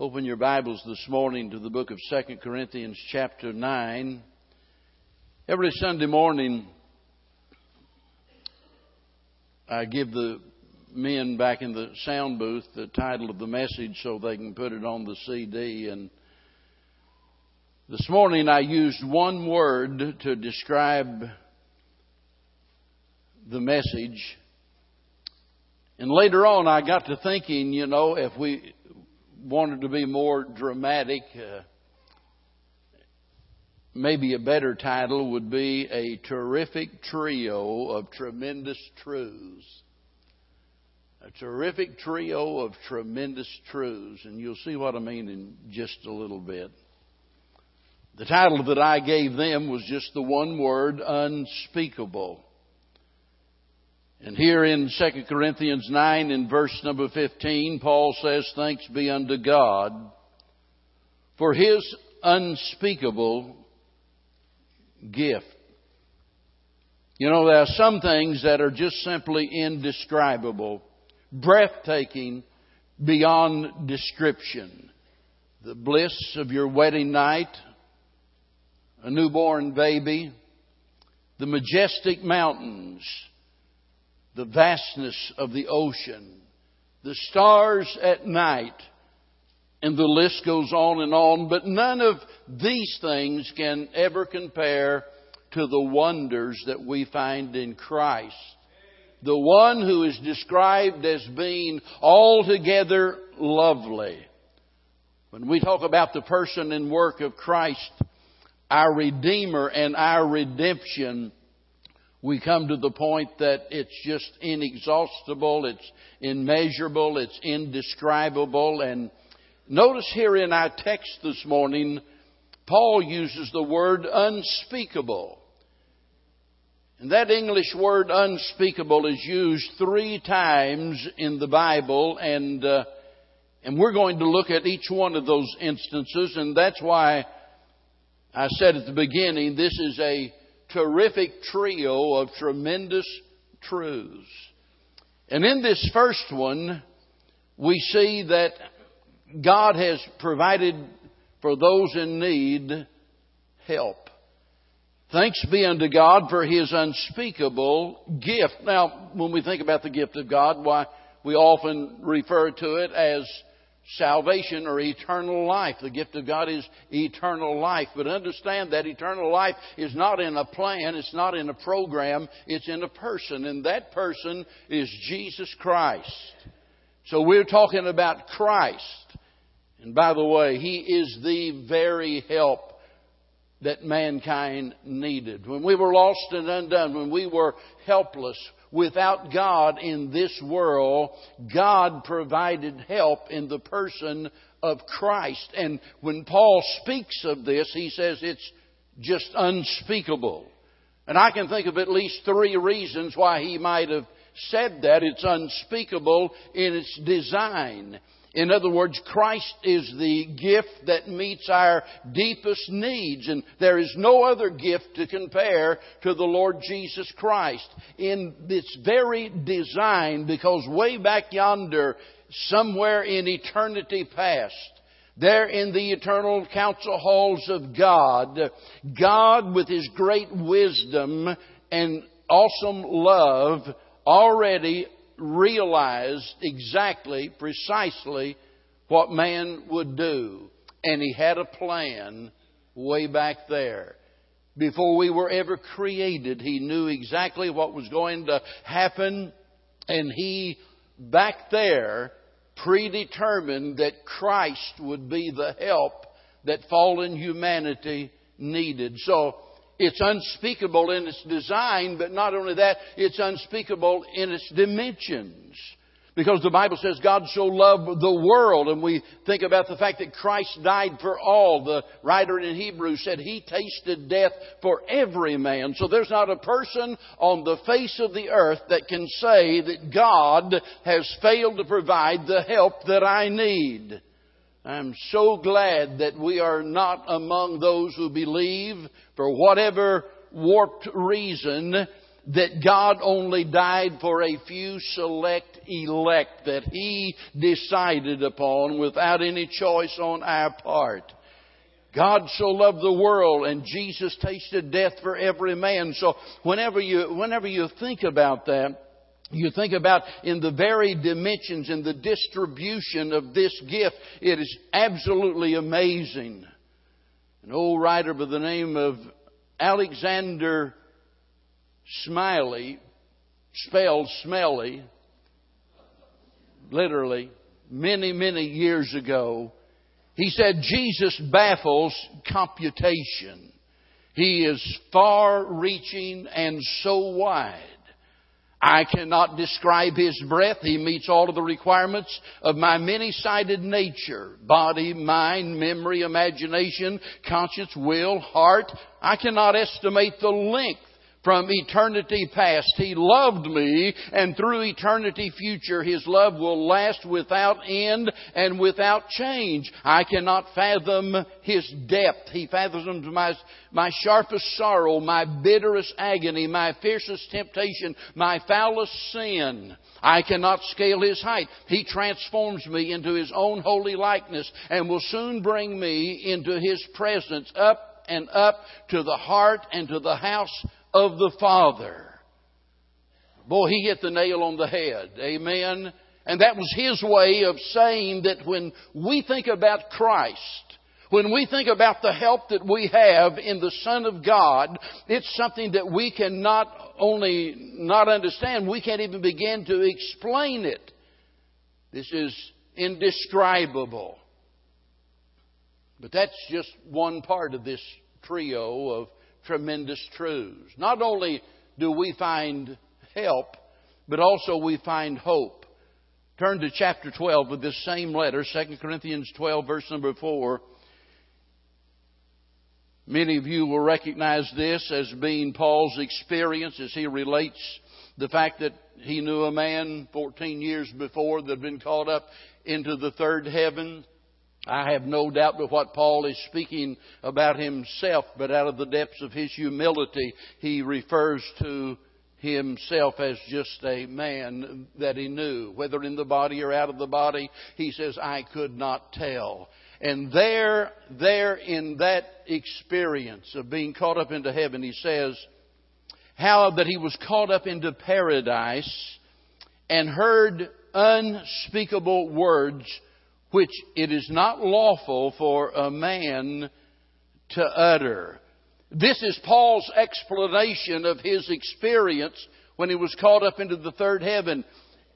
Open your Bibles this morning to the book of 2 Corinthians, chapter 9. Every Sunday morning, I give the men back in the sound booth the title of the message so they can put it on the CD. And this morning, I used one word to describe the message. And later on, I got to thinking, you know, if we wanted to be more dramatic, uh, maybe a better title would be A Terrific Trio of Tremendous Truths. A terrific trio of tremendous truths, and you'll see what I mean in just a little bit. The title that I gave them was just the one word, unspeakable. And here in 2 Corinthians 9 in verse number 15, Paul says, Thanks be unto God for his unspeakable gift. You know, there are some things that are just simply indescribable, breathtaking beyond description. The bliss of your wedding night, a newborn baby, the majestic mountains, the vastness of the ocean, the stars at night, and the list goes on and on. But none of these things can ever compare to the wonders that we find in Christ. The one who is described as being altogether lovely. When we talk about the person and work of Christ, our Redeemer and our redemption, we come to the point that it's just inexhaustible, it's immeasurable, it's indescribable. And notice here in our text this morning, Paul uses the word unspeakable. And that English word unspeakable is used three times in the Bible, and uh, and we're going to look at each one of those instances, and that's why I said at the beginning this is a terrific trio of tremendous truths. And in this first one, we see that God has provided for those in need help. Thanks be unto God for His unspeakable gift. Now, when we think about the gift of God, why we often refer to it as salvation or eternal life. The gift of God is eternal life. But understand that eternal life is not in a plan, it's not in a program, it's in a person. And that person is Jesus Christ. So we're talking about Christ. And by the way, He is the very help that mankind needed. When we were lost and undone, when we were helpless, without God in this world, God provided help in the person of Christ. And when Paul speaks of this, he says it's just unspeakable. And I can think of at least three reasons why he might have said that. It's unspeakable in its design. In other words, Christ is the gift that meets our deepest needs, and there is no other gift to compare to the Lord Jesus Christ in its very design, because way back yonder, somewhere in eternity past, there in the eternal council halls of God, God with His great wisdom and awesome love already realized exactly, precisely what man would do. And he had a plan way back there. Before we were ever created, he knew exactly what was going to happen. And he, back there, predetermined that Christ would be the help that fallen humanity needed. So, it's unspeakable in its design, but not only that, it's unspeakable in its dimensions. Because the Bible says God so loved the world, and we think about the fact that Christ died for all. The writer in Hebrews said he tasted death for every man. So there's not a person on the face of the earth that can say that God has failed to provide the help that I need. I'm so glad that we are not among those who believe, for whatever warped reason, that God only died for a few select elect that He decided upon without any choice on our part. God so loved the world and Jesus tasted death for every man. So whenever you, whenever you think about that, you think about in the very dimensions and the distribution of this gift, it is absolutely amazing. An old writer by the name of Alexander Smiley, spelled smelly, literally, many, many years ago, he said Jesus baffles computation. He is far reaching and so wide. I cannot describe His breadth. He meets all of the requirements of my many-sided nature. Body, mind, memory, imagination, conscience, will, heart. I cannot estimate the length from eternity past. He loved me, and through eternity future, His love will last without end and without change. I cannot fathom His depth. He fathoms my, my sharpest sorrow, my bitterest agony, my fiercest temptation, my foulest sin. I cannot scale His height. He transforms me into His own holy likeness and will soon bring me into His presence up and up to the heart and to the house of the Father. Boy, he hit the nail on the head. Amen. And that was his way of saying that when we think about Christ, when we think about the help that we have in the Son of God, it's something that we can not only not understand, we can't even begin to explain it. This is indescribable. But that's just one part of this trio of tremendous truths. Not only do we find help, but also we find hope. Turn to chapter 12 of this same letter, 2 Corinthians 12, verse number 4. Many of you will recognize this as being Paul's experience as he relates the fact that he knew a man 14 years before that had been caught up into the third heaven. I have no doubt but what Paul is speaking about himself, but out of the depths of his humility, he refers to himself as just a man that he knew. Whether in the body or out of the body, he says, I could not tell. And there, there in that experience of being caught up into heaven, he says, how that he was caught up into paradise and heard unspeakable words which it is not lawful for a man to utter. This is Paul's explanation of his experience when he was caught up into the third heaven.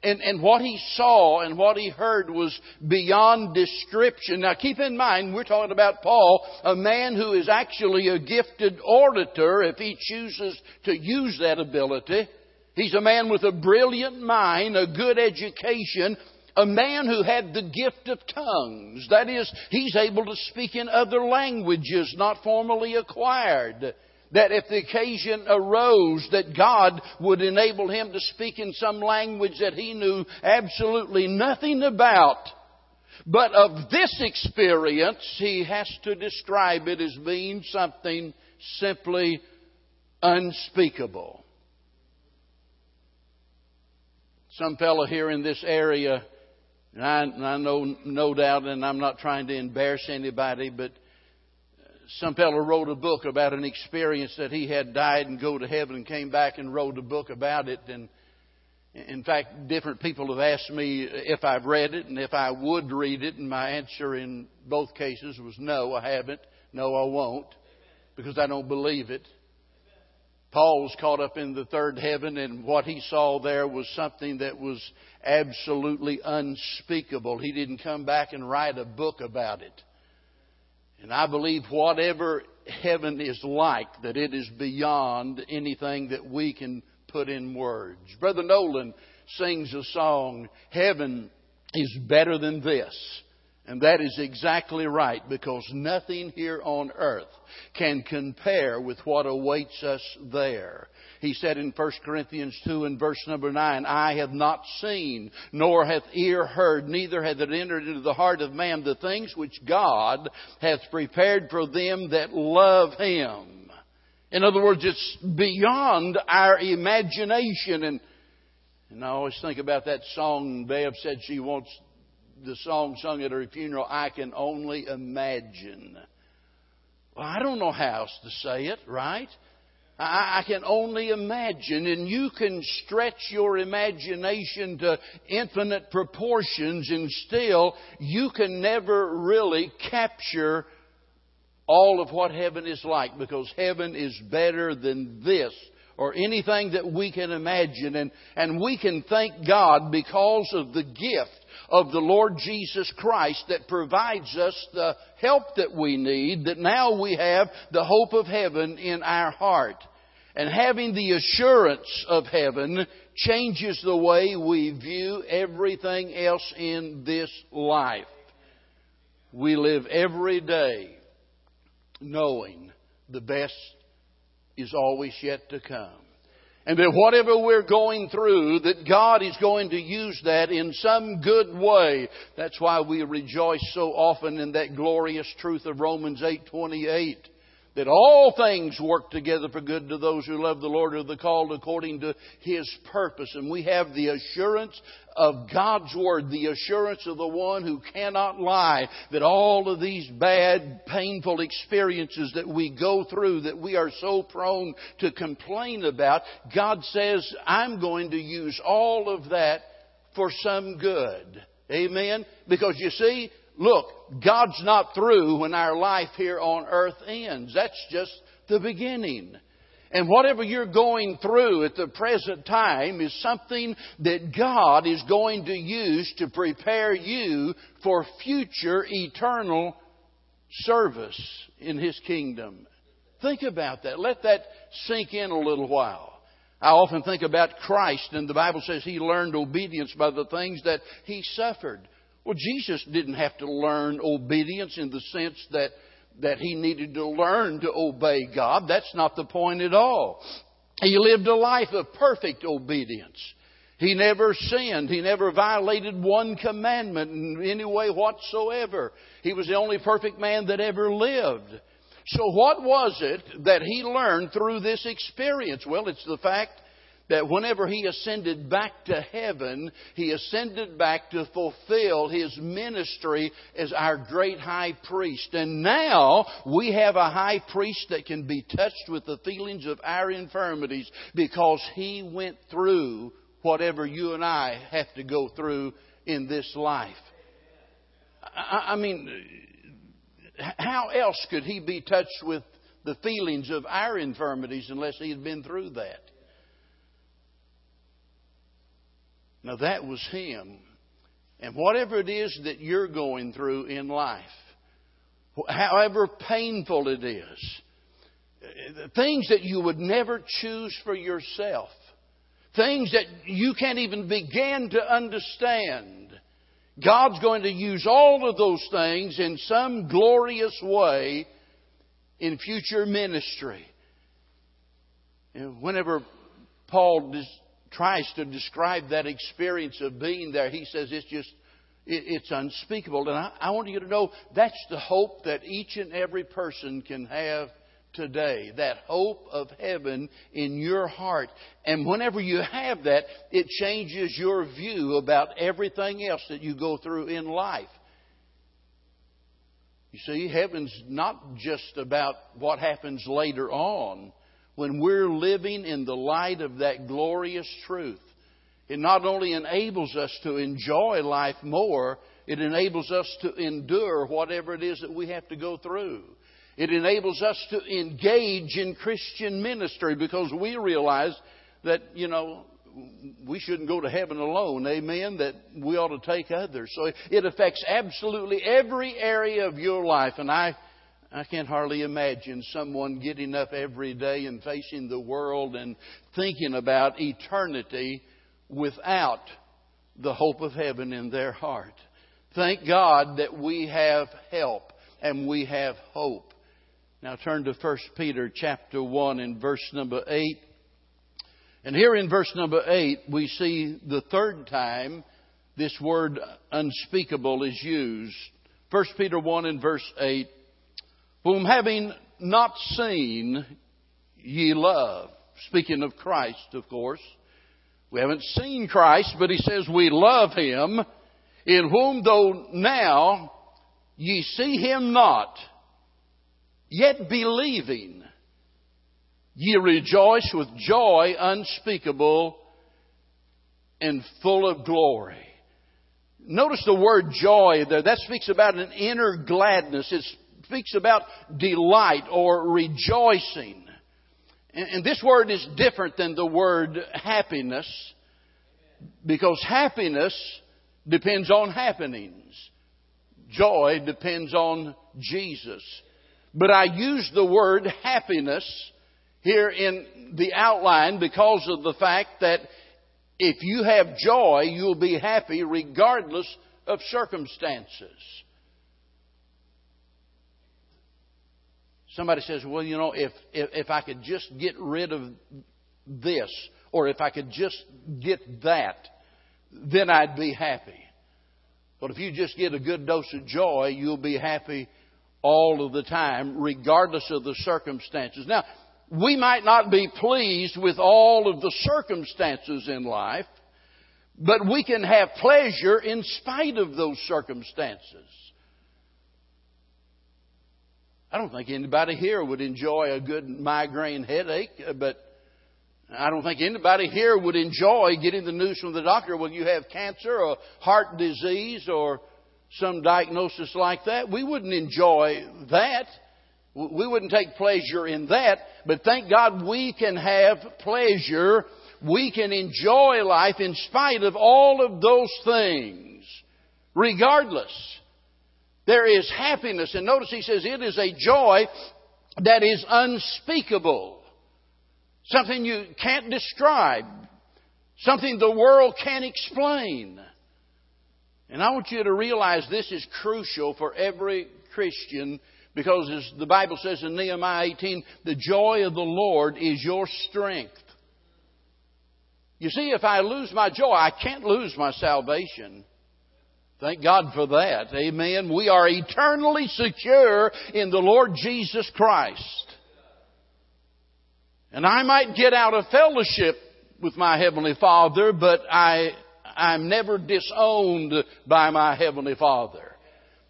And, and what he saw and what he heard was beyond description. Now keep in mind, we're talking about Paul, a man who is actually a gifted orator if he chooses to use that ability. He's a man with a brilliant mind, a good education, a man who had the gift of tongues. That is, he's able to speak in other languages not formally acquired. That if the occasion arose that God would enable him to speak in some language that he knew absolutely nothing about. But of this experience, he has to describe it as being something simply unspeakable. Some fellow here in this area and I, and I know, no doubt, and I'm not trying to embarrass anybody, but uh, some fellow wrote a book about an experience that he had died and go to heaven and came back and wrote a book about it. And in fact, different people have asked me if I've read it and if I would read it, and my answer in both cases was no, I haven't. No, I won't, because I don't believe it. Paul was caught up in the third heaven, and what he saw there was something that was absolutely unspeakable. He didn't come back and write a book about it. And I believe whatever heaven is like, that it is beyond anything that we can put in words. Brother Nolan sings a song, Heaven is better than this. And that is exactly right because nothing here on earth can compare with what awaits us there. He said in 1 Corinthians 2 and verse number 9, I have not seen, nor hath ear heard, neither hath it entered into the heart of man the things which God hath prepared for them that love Him. In other words, it's beyond our imagination. And, and I always think about that song. Bev said she wants the song sung at her funeral, I Can Only Imagine. Well, I don't know how else to say it, right? I, I can only imagine, and you can stretch your imagination to infinite proportions, and still you can never really capture all of what heaven is like because heaven is better than this or anything that we can imagine. And, and we can thank God because of the gift of the Lord Jesus Christ that provides us the help that we need, that now we have the hope of heaven in our heart. And having the assurance of heaven changes the way we view everything else in this life. We live every day knowing the best is always yet to come. And that whatever we're going through, that God is going to use that in some good way. That's why we rejoice so often in that glorious truth of Romans 8:28 that all things work together for good to those who love the Lord or the called according to His purpose. And we have the assurance of God's Word, the assurance of the one who cannot lie, that all of these bad, painful experiences that we go through, that we are so prone to complain about, God says, I'm going to use all of that for some good. Amen? Because you see, Look, God's not through when our life here on earth ends. That's just the beginning. And whatever you're going through at the present time is something that God is going to use to prepare you for future eternal service in His kingdom. Think about that. Let that sink in a little while. I often think about Christ, and the Bible says He learned obedience by the things that He suffered. Well, Jesus didn't have to learn obedience in the sense that, that he needed to learn to obey God. That's not the point at all. He lived a life of perfect obedience. He never sinned. He never violated one commandment in any way whatsoever. He was the only perfect man that ever lived. So what was it that he learned through this experience? Well, it's the fact that whenever he ascended back to heaven, he ascended back to fulfill his ministry as our great high priest. And now we have a high priest that can be touched with the feelings of our infirmities because he went through whatever you and I have to go through in this life. I, mean, how else could he be touched with the feelings of our infirmities unless he had been through that? Now that was him. And whatever it is that you're going through in life, however painful it is, things that you would never choose for yourself, things that you can't even begin to understand, God's going to use all of those things in some glorious way in future ministry. And whenever Paul tries to describe that experience of being there, he says it's just, it, it's unspeakable. And I, I want you to know that's the hope that each and every person can have today. That hope of heaven in your heart. And whenever you have that, it changes your view about everything else that you go through in life. You see, heaven's not just about what happens later on when we're living in the light of that glorious truth. It not only enables us to enjoy life more, it enables us to endure whatever it is that we have to go through. It enables us to engage in Christian ministry because we realize that, you know, we shouldn't go to heaven alone, amen, that we ought to take others. So it affects absolutely every area of your life. And I, I can't hardly imagine someone getting up every day and facing the world and thinking about eternity without the hope of heaven in their heart. Thank God that we have help and we have hope. Now turn to 1 Peter chapter 1 and verse number 8. And here in verse number 8, we see the third time this word unspeakable is used. 1 Peter 1 and verse 8 whom having not seen, ye love. Speaking of Christ, of course. We haven't seen Christ, but he says we love him, in whom though now ye see him not, yet believing, ye rejoice with joy unspeakable and full of glory. Notice the word joy there. That speaks about an inner gladness. It speaks about delight or rejoicing. And, this word is different than the word happiness because happiness depends on happenings. Joy depends on Jesus. But I use the word happiness here in the outline because of the fact that if you have joy, you'll be happy regardless of circumstances. Somebody says, well, you know, if, if, if I could just get rid of this, or if I could just get that, then I'd be happy. But if you just get a good dose of joy, you'll be happy all of the time, regardless of the circumstances. Now, we might not be pleased with all of the circumstances in life, but we can have pleasure in spite of those circumstances. I don't think anybody here would enjoy a good migraine headache, uh, but I don't think anybody here would enjoy getting the news from the doctor when you have cancer or heart disease or some diagnosis like that. We wouldn't enjoy that. We wouldn't take pleasure in that, but thank God we can have pleasure. We can enjoy life in spite of all of those things, regardless. There is happiness. And notice he says it is a joy that is unspeakable. Something you can't describe. Something the world can't explain. And I want you to realize this is crucial for every Christian because as the Bible says in Nehemiah 18, the joy of the Lord is your strength. You see, if I lose my joy, I can't lose my salvation. Thank God for that. Amen. We are eternally secure in the Lord Jesus Christ. And I might get out of fellowship with my Heavenly Father, but I, I'm never disowned by my Heavenly Father.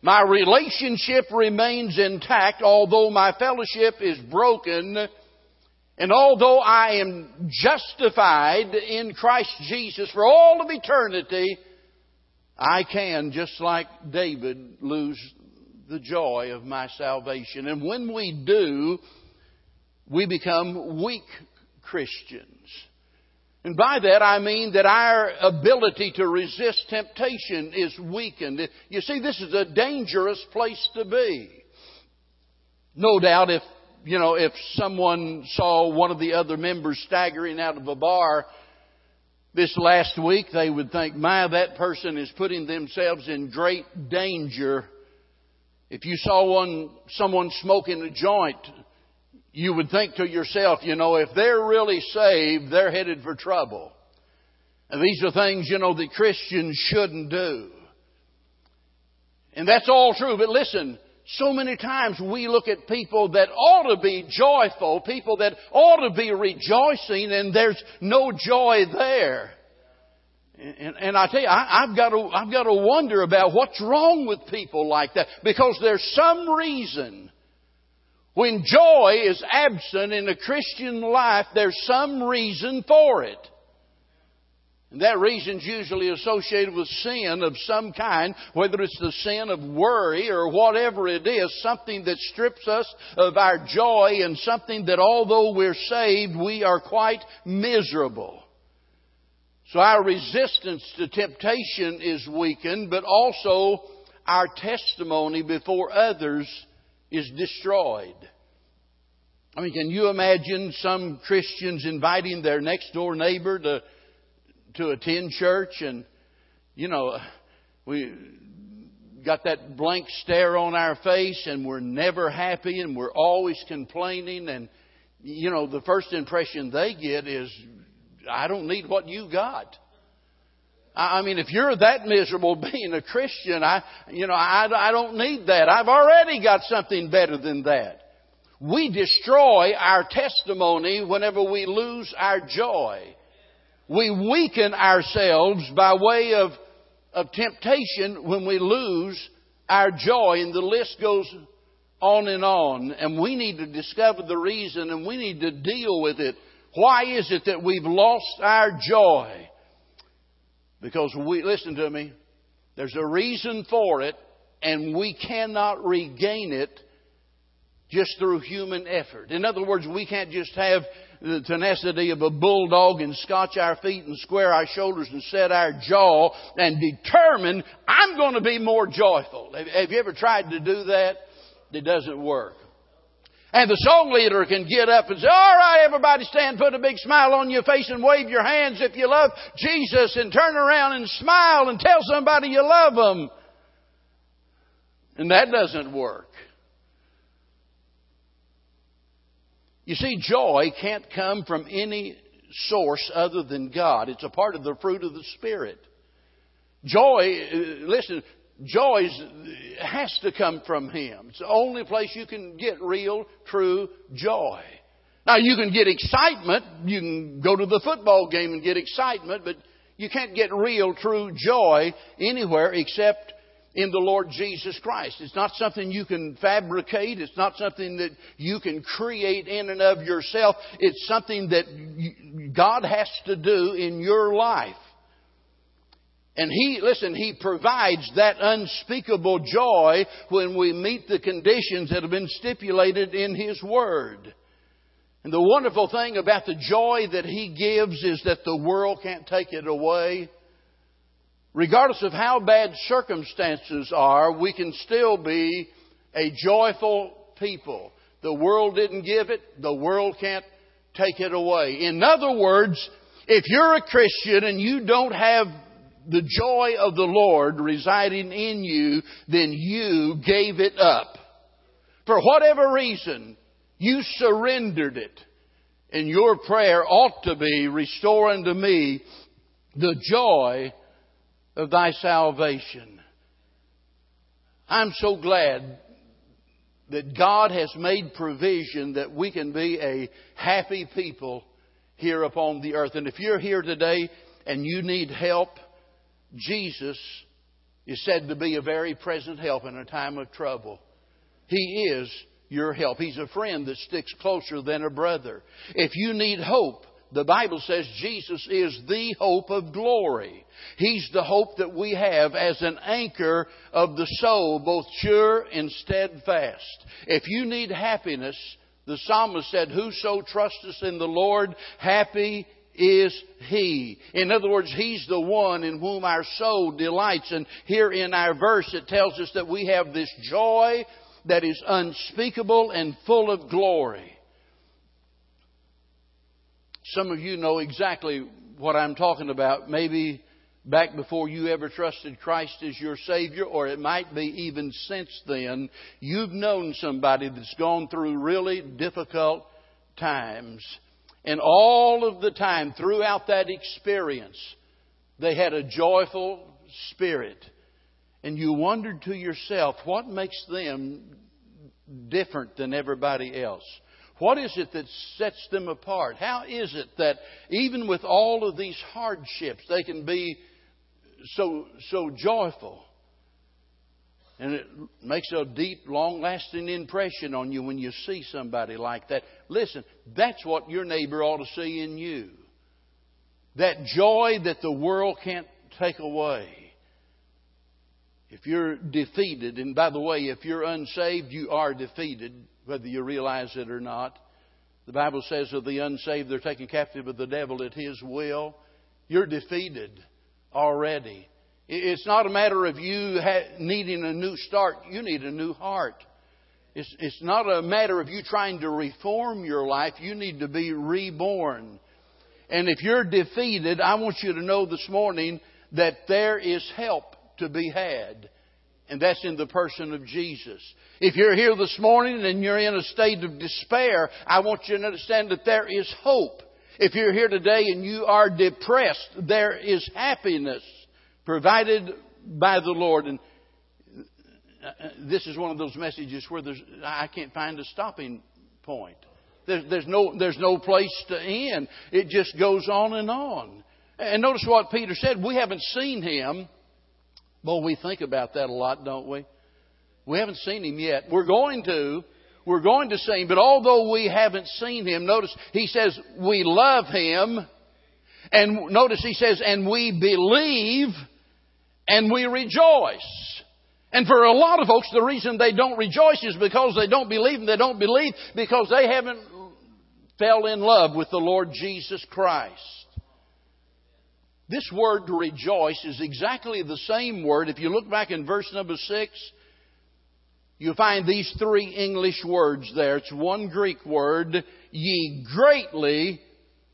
My relationship remains intact, although my fellowship is broken, and although I am justified in Christ Jesus for all of eternity, I can, just like David, lose the joy of my salvation. And when we do, we become weak Christians. And by that I mean that our ability to resist temptation is weakened. You see, this is a dangerous place to be. No doubt if, you know, if someone saw one of the other members staggering out of a bar this last week, they would think, my, that person is putting themselves in great danger. If you saw one, someone smoking a joint, you would think to yourself, you know, if they're really saved, they're headed for trouble. And these are things, you know, that Christians shouldn't do. And that's all true, but listen, so many times we look at people that ought to be joyful, people that ought to be rejoicing, and there's no joy there. And, and I tell you, I, I've got to, I've got to wonder about what's wrong with people like that, because there's some reason when joy is absent in a Christian life, there's some reason for it. And that reason's usually associated with sin of some kind, whether it's the sin of worry or whatever it is, something that strips us of our joy and something that although we're saved, we are quite miserable. So our resistance to temptation is weakened, but also our testimony before others is destroyed. I mean, can you imagine some Christians inviting their next door neighbor to to attend church and, you know, we got that blank stare on our face and we're never happy and we're always complaining and, you know, the first impression they get is, I don't need what you got. I mean, if you're that miserable being a Christian, I, you know, I, I don't need that. I've already got something better than that. we destroy our testimony whenever we lose our joy. We weaken ourselves by way of, of temptation when we lose our joy, and the list goes on and on. And we need to discover the reason and we need to deal with it. Why is it that we've lost our joy? Because we, listen to me, there's a reason for it, and we cannot regain it just through human effort. In other words, we can't just have the tenacity of a bulldog and scotch our feet and square our shoulders and set our jaw and determine, I'm going to be more joyful. Have you ever tried to do that? It doesn't work. And the song leader can get up and say, all right, everybody stand, put a big smile on your face and wave your hands if you love Jesus and turn around and smile and tell somebody you love them. And that doesn't work. You see, joy can't come from any source other than God. It's a part of the fruit of the Spirit. Joy, uh, listen, joy has to come from Him. It's the only place you can get real, true joy. Now you can get excitement. You can go to the football game and get excitement, but you can't get real, true joy anywhere except in the Lord Jesus Christ. It's not something you can fabricate. It's not something that you can create in and of yourself. It's something that God has to do in your life. And He, listen, He provides that unspeakable joy when we meet the conditions that have been stipulated in His Word. And the wonderful thing about the joy that He gives is that the world can't take it away. Regardless of how bad circumstances are, we can still be a joyful people. The world didn't give it, the world can't take it away. In other words, if you're a Christian and you don't have the joy of the Lord residing in you, then you gave it up. For whatever reason, you surrendered it. And your prayer ought to be, restore unto me the joy of thy salvation. I'm so glad that God has made provision that we can be a happy people here upon the earth. And if you're here today and you need help, Jesus is said to be a very present help in a time of trouble. He is your help. He's a friend that sticks closer than a brother. If you need hope, the Bible says Jesus is the hope of glory. He's the hope that we have as an anchor of the soul, both sure and steadfast. If you need happiness, the psalmist said, Whoso trusteth in the Lord, happy is He. In other words, He's the one in whom our soul delights. And here in our verse, it tells us that we have this joy that is unspeakable and full of glory. Some of you know exactly what I'm talking about. Maybe back before you ever trusted Christ as your Savior, or it might be even since then, you've known somebody that's gone through really difficult times. And all of the time, throughout that experience, they had a joyful spirit. And you wondered to yourself, what makes them different than everybody else? What is it that sets them apart? How is it that even with all of these hardships, they can be so, so joyful? And it makes a deep, long lasting impression on you when you see somebody like that. Listen, that's what your neighbor ought to see in you. That joy that the world can't take away. If you're defeated, and by the way, if you're unsaved, you are defeated whether you realize it or not. The Bible says of the unsaved, they're taken captive of the devil at his will. You're defeated already. It's not a matter of you needing a new start. You need a new heart. It's, it's not a matter of you trying to reform your life. You need to be reborn. And if you're defeated, I want you to know this morning that there is help to be had. And that's in the person of Jesus. If you're here this morning and you're in a state of despair, I want you to understand that there is hope. If you're here today and you are depressed, there is happiness provided by the Lord. And uh, uh, this is one of those messages where I can't find a stopping point. There's, there's, no, there's no place to end. It just goes on and on. And notice what Peter said. We haven't seen him. Well, we think about that a lot, don't we? We haven't seen him yet. We're going to. We're going to see him. But although we haven't seen him, notice he says we love him. And notice he says, and we believe and we rejoice. And for a lot of folks, the reason they don't rejoice is because they don't believe and they don't believe because they haven't fell in love with the Lord Jesus Christ. This word to rejoice is exactly the same word. If you look back in verse number six, you find these three English words there. It's one Greek word, ye greatly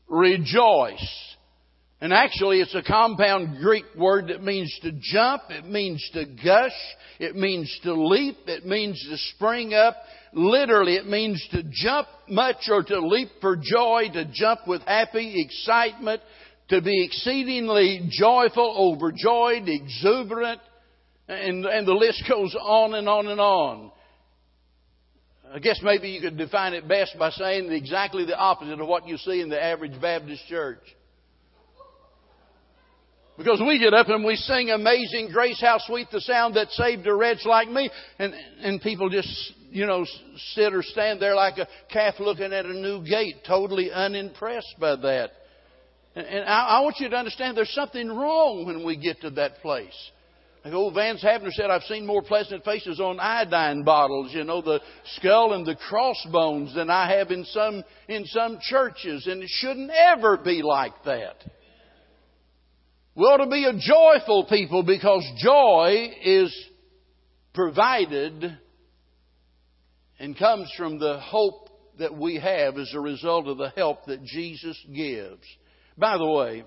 rejoice. And actually, it's a compound Greek word that means to jump, it means to gush, it means to leap, it means to spring up. Literally, it means to jump much or to leap for joy, to jump with happy excitement, to be exceedingly joyful, overjoyed, exuberant, and, and the list goes on and on and on. I guess maybe you could define it best by saying exactly the opposite of what you see in the average Baptist church. Because we get up and we sing Amazing Grace, how sweet the sound that saved a wretch like me. And, and people just, you know, sit or stand there like a calf looking at a new gate, totally unimpressed by that. And, I want you to understand there's something wrong when we get to that place. Like old Vance Havner said, I've seen more pleasant faces on iodine bottles, you know, the skull and the crossbones than I have in some, in some churches. And it shouldn't ever be like that. We ought to be a joyful people because joy is provided and comes from the hope that we have as a result of the help that Jesus gives. By the way,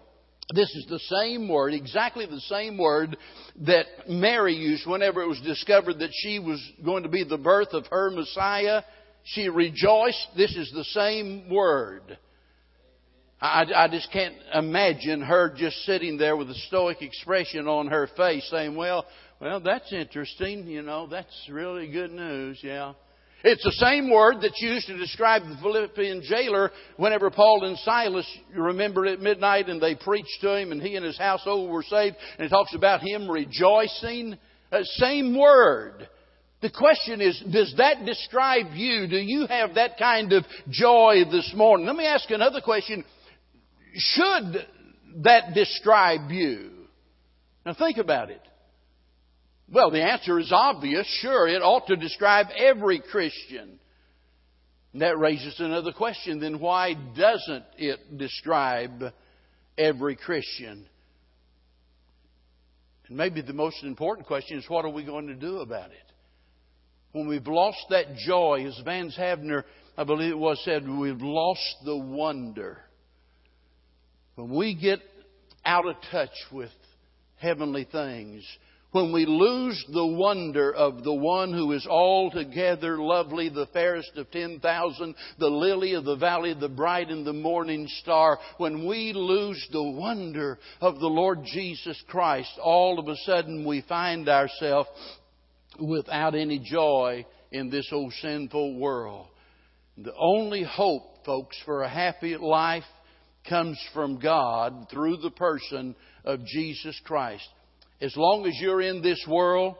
this is the same word, exactly the same word that Mary used whenever it was discovered that she was going to be the birth of her Messiah. She rejoiced. This is the same word. I, I just can't imagine her just sitting there with a stoic expression on her face saying, well, well, that's interesting. You know, that's really good news. Yeah. It's the same word that's used to describe the Philippian jailer whenever Paul and Silas, you remember at midnight and they preached to him and he and his household were saved and it talks about him rejoicing. Uh, same word. The question is, does that describe you? Do you have that kind of joy this morning? Let me ask another question. Should that describe you? Now think about it. Well, the answer is obvious. Sure, it ought to describe every Christian. And that raises another question. Then why doesn't it describe every Christian? And maybe the most important question is what are we going to do about it? When we've lost that joy, as Vance Havner, I believe it was, said, we've lost the wonder. When we get out of touch with heavenly things, when we lose the wonder of the one who is altogether lovely, the fairest of 10,000, the lily of the valley, the bright and the morning star, when we lose the wonder of the Lord Jesus Christ, all of a sudden we find ourselves without any joy in this old sinful world. The only hope, folks, for a happy life comes from God through the person of Jesus Christ as long as you're in this world,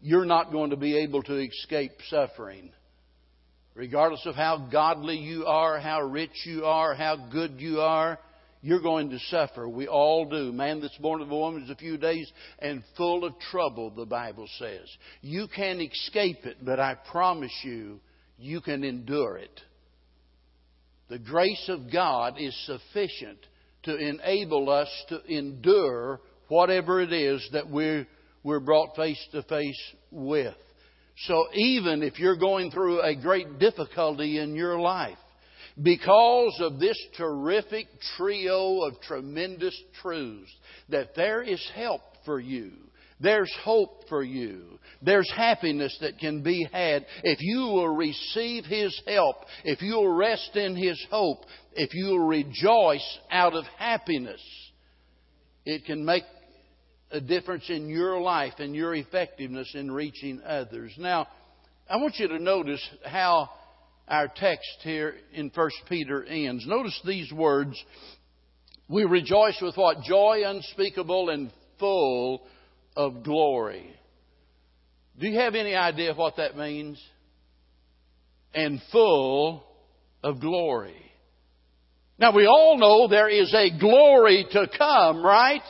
you're not going to be able to escape suffering. Regardless of how godly you are, how rich you are, how good you are, you're going to suffer. We all do. Man that's born of a woman is a few days and full of trouble, the Bible says. You can't escape it, but I promise you, you can endure it. The grace of God is sufficient to enable us to endure whatever it is that we're, we're brought face to face with. So even if you're going through a great difficulty in your life, because of this terrific trio of tremendous truths, that there is help for you. There's hope for you. There's happiness that can be had if you will receive His help, if you'll rest in His hope, if you'll rejoice out of happiness. It can make a difference in your life and your effectiveness in reaching others. Now, I want you to notice how our text here in 1 Peter ends. Notice these words. We rejoice with what? Joy unspeakable and full of glory. Do you have any idea what that means? And full of glory. Now we all know there is a glory to come, right?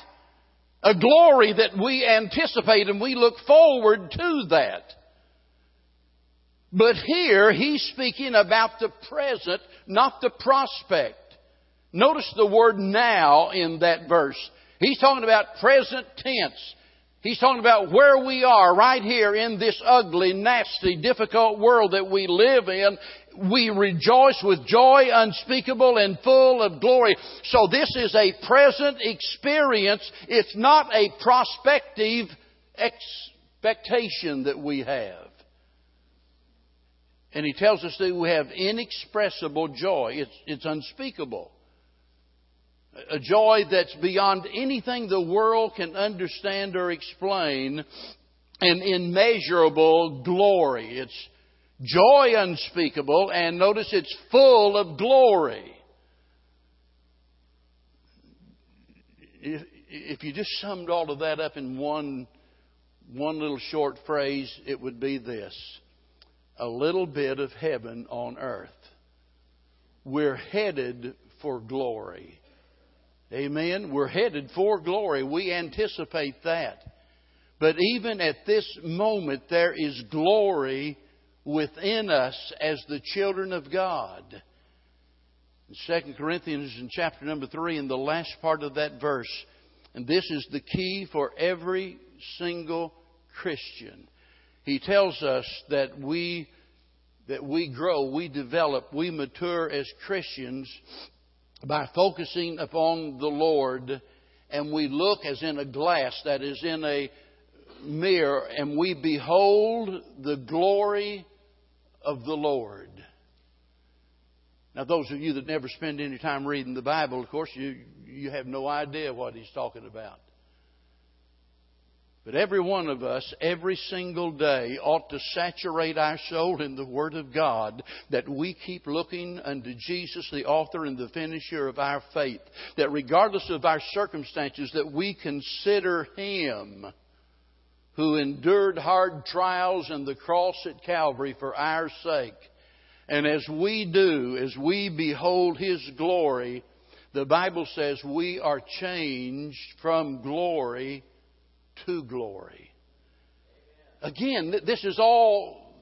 A glory that we anticipate and we look forward to that. But here he's speaking about the present, not the prospect. Notice the word now in that verse. He's talking about present tense. He's talking about where we are right here in this ugly, nasty, difficult world that we live in. We rejoice with joy unspeakable and full of glory. So this is a present experience. It's not a prospective expectation that we have. And he tells us that we have inexpressible joy. It's, it's unspeakable. A joy that's beyond anything the world can understand or explain. An immeasurable glory. It's joy unspeakable, and notice it's full of glory. If, you just summed all of that up in one, one little short phrase, it would be this a little bit of heaven on earth. We're headed for glory. Amen. We're headed for glory. We anticipate that. But even at this moment, there is glory within us as the children of God. In 2 Corinthians in chapter number 3, in the last part of that verse, and this is the key for every single Christian he tells us that we that we grow, we develop, we mature as Christians by focusing upon the Lord and we look as in a glass that is in a mirror and we behold the glory of the Lord. Now, those of you that never spend any time reading the Bible, of course, you, you have no idea what he's talking about. But every one of us, every single day, ought to saturate our soul in the Word of God that we keep looking unto Jesus, the author and the finisher of our faith. That regardless of our circumstances, that we consider Him who endured hard trials and the cross at Calvary for our sake. And as we do, as we behold His glory, the Bible says we are changed from glory to glory. Again, this is all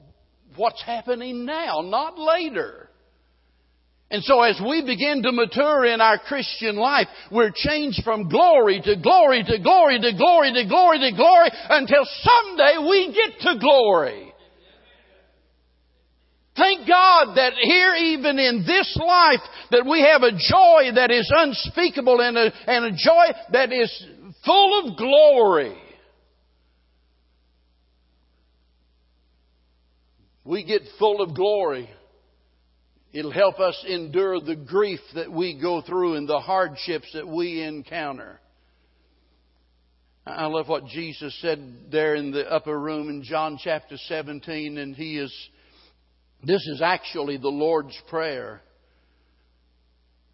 what's happening now, not later. And so as we begin to mature in our Christian life, we're changed from glory to glory to glory to glory to glory to glory until someday we get to glory. Thank God that here, even in this life, that we have a joy that is unspeakable and a, and a joy that is full of glory. we get full of glory. It'll help us endure the grief that we go through and the hardships that we encounter. I love what Jesus said there in the upper room in John chapter 17, and he is, this is actually the Lord's Prayer.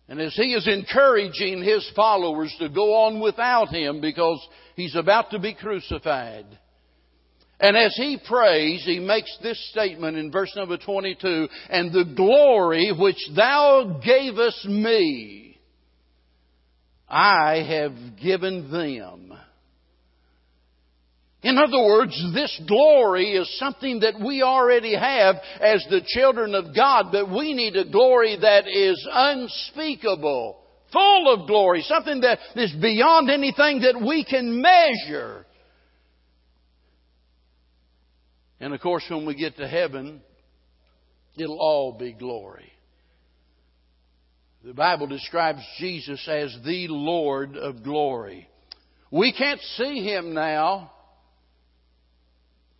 And as he is encouraging his followers to go on without him because he's about to be crucified, and as he prays, he makes this statement in verse number 22, and the glory which thou gavest me, I have given them. In other words, this glory is something that we already have as the children of God, but we need a glory that is unspeakable, full of glory, something that is beyond anything that we can measure. And of course, when we get to heaven, it'll all be glory. The Bible describes Jesus as the Lord of glory. We can't see Him now,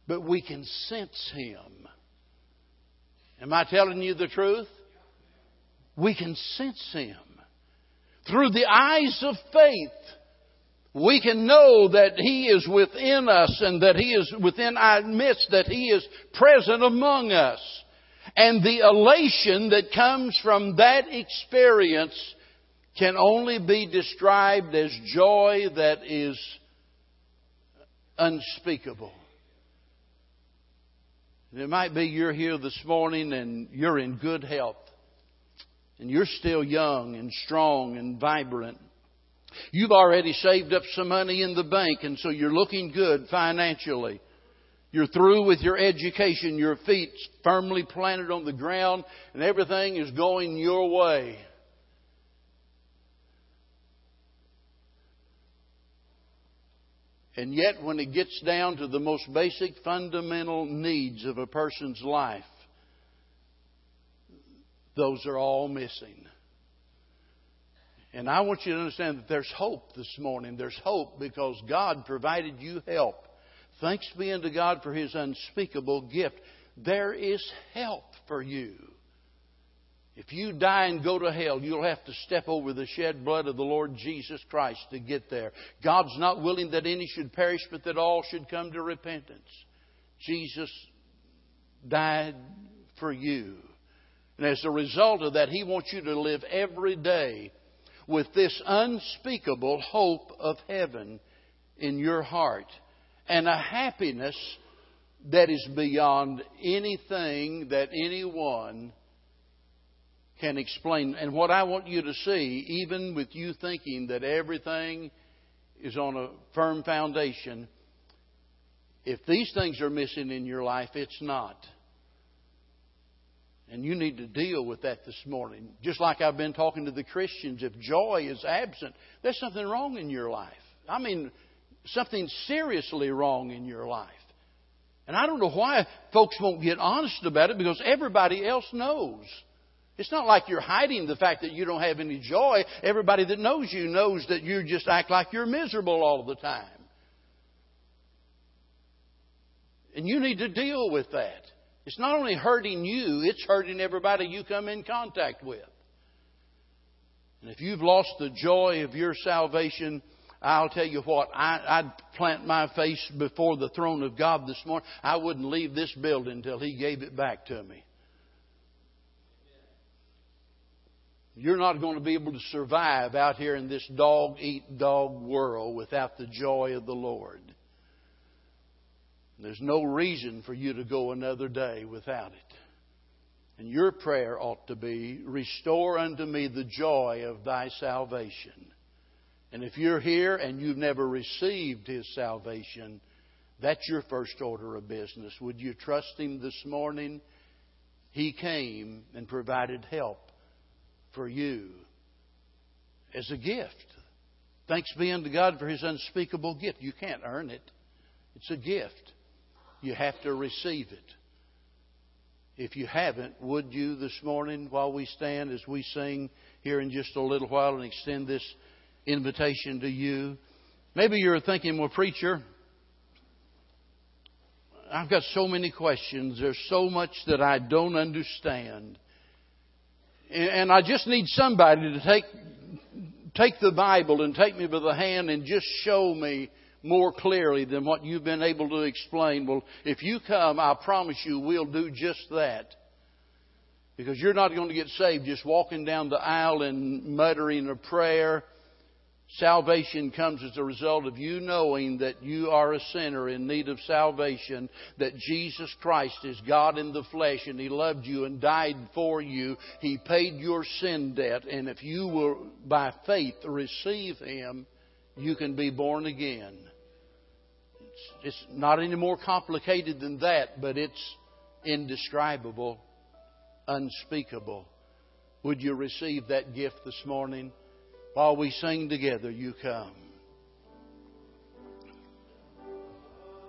but we can sense Him. Am I telling you the truth? We can sense Him. Through the eyes of faith, we can know that He is within us and that He is within our midst, that He is present among us. And the elation that comes from that experience can only be described as joy that is unspeakable. It might be you're here this morning and you're in good health. And you're still young and strong and vibrant. You've already saved up some money in the bank and so you're looking good financially. You're through with your education, your feet firmly planted on the ground, and everything is going your way. And yet, when it gets down to the most basic fundamental needs of a person's life, those are all missing. And I want you to understand that there's hope this morning. There's hope because God provided you help. Thanks be unto God for His unspeakable gift. There is help for you. If you die and go to hell, you'll have to step over the shed blood of the Lord Jesus Christ to get there. God's not willing that any should perish, but that all should come to repentance. Jesus died for you. And as a result of that, He wants you to live every day with this unspeakable hope of heaven in your heart and a happiness that is beyond anything that anyone can explain. And what I want you to see, even with you thinking that everything is on a firm foundation, if these things are missing in your life, it's not. And you need to deal with that this morning. Just like I've been talking to the Christians, if joy is absent, there's something wrong in your life. I mean, something seriously wrong in your life. And I don't know why folks won't get honest about it because everybody else knows. It's not like you're hiding the fact that you don't have any joy. Everybody that knows you knows that you just act like you're miserable all the time. And you need to deal with that. It's not only hurting you, it's hurting everybody you come in contact with. And if you've lost the joy of your salvation, I'll tell you what, I, would plant my face before the throne of God this morning. I wouldn't leave this building until He gave it back to me. You're not going to be able to survive out here in this dog eat dog world without the joy of the Lord. There's no reason for you to go another day without it. And your prayer ought to be, Restore unto me the joy of thy salvation. And if you're here and you've never received his salvation, that's your first order of business. Would you trust him this morning? He came and provided help for you as a gift. Thanks be unto God for his unspeakable gift. You can't earn it, it's a gift. You have to receive it. If you haven't, would you this morning, while we stand as we sing here in just a little while and extend this invitation to you? Maybe you're thinking, well, preacher, I've got so many questions. There's so much that I don't understand. And I just need somebody to take, take the Bible and take me by the hand and just show me more clearly than what you've been able to explain. Well, if you come, I promise you we'll do just that. Because you're not going to get saved just walking down the aisle and muttering a prayer Salvation comes as a result of you knowing that you are a sinner in need of salvation, that Jesus Christ is God in the flesh and He loved you and died for you. He paid your sin debt, and if you will, by faith, receive Him, you can be born again. It's, not any more complicated than that, but it's indescribable, unspeakable. Would you receive that gift this morning? While we sing together, you come.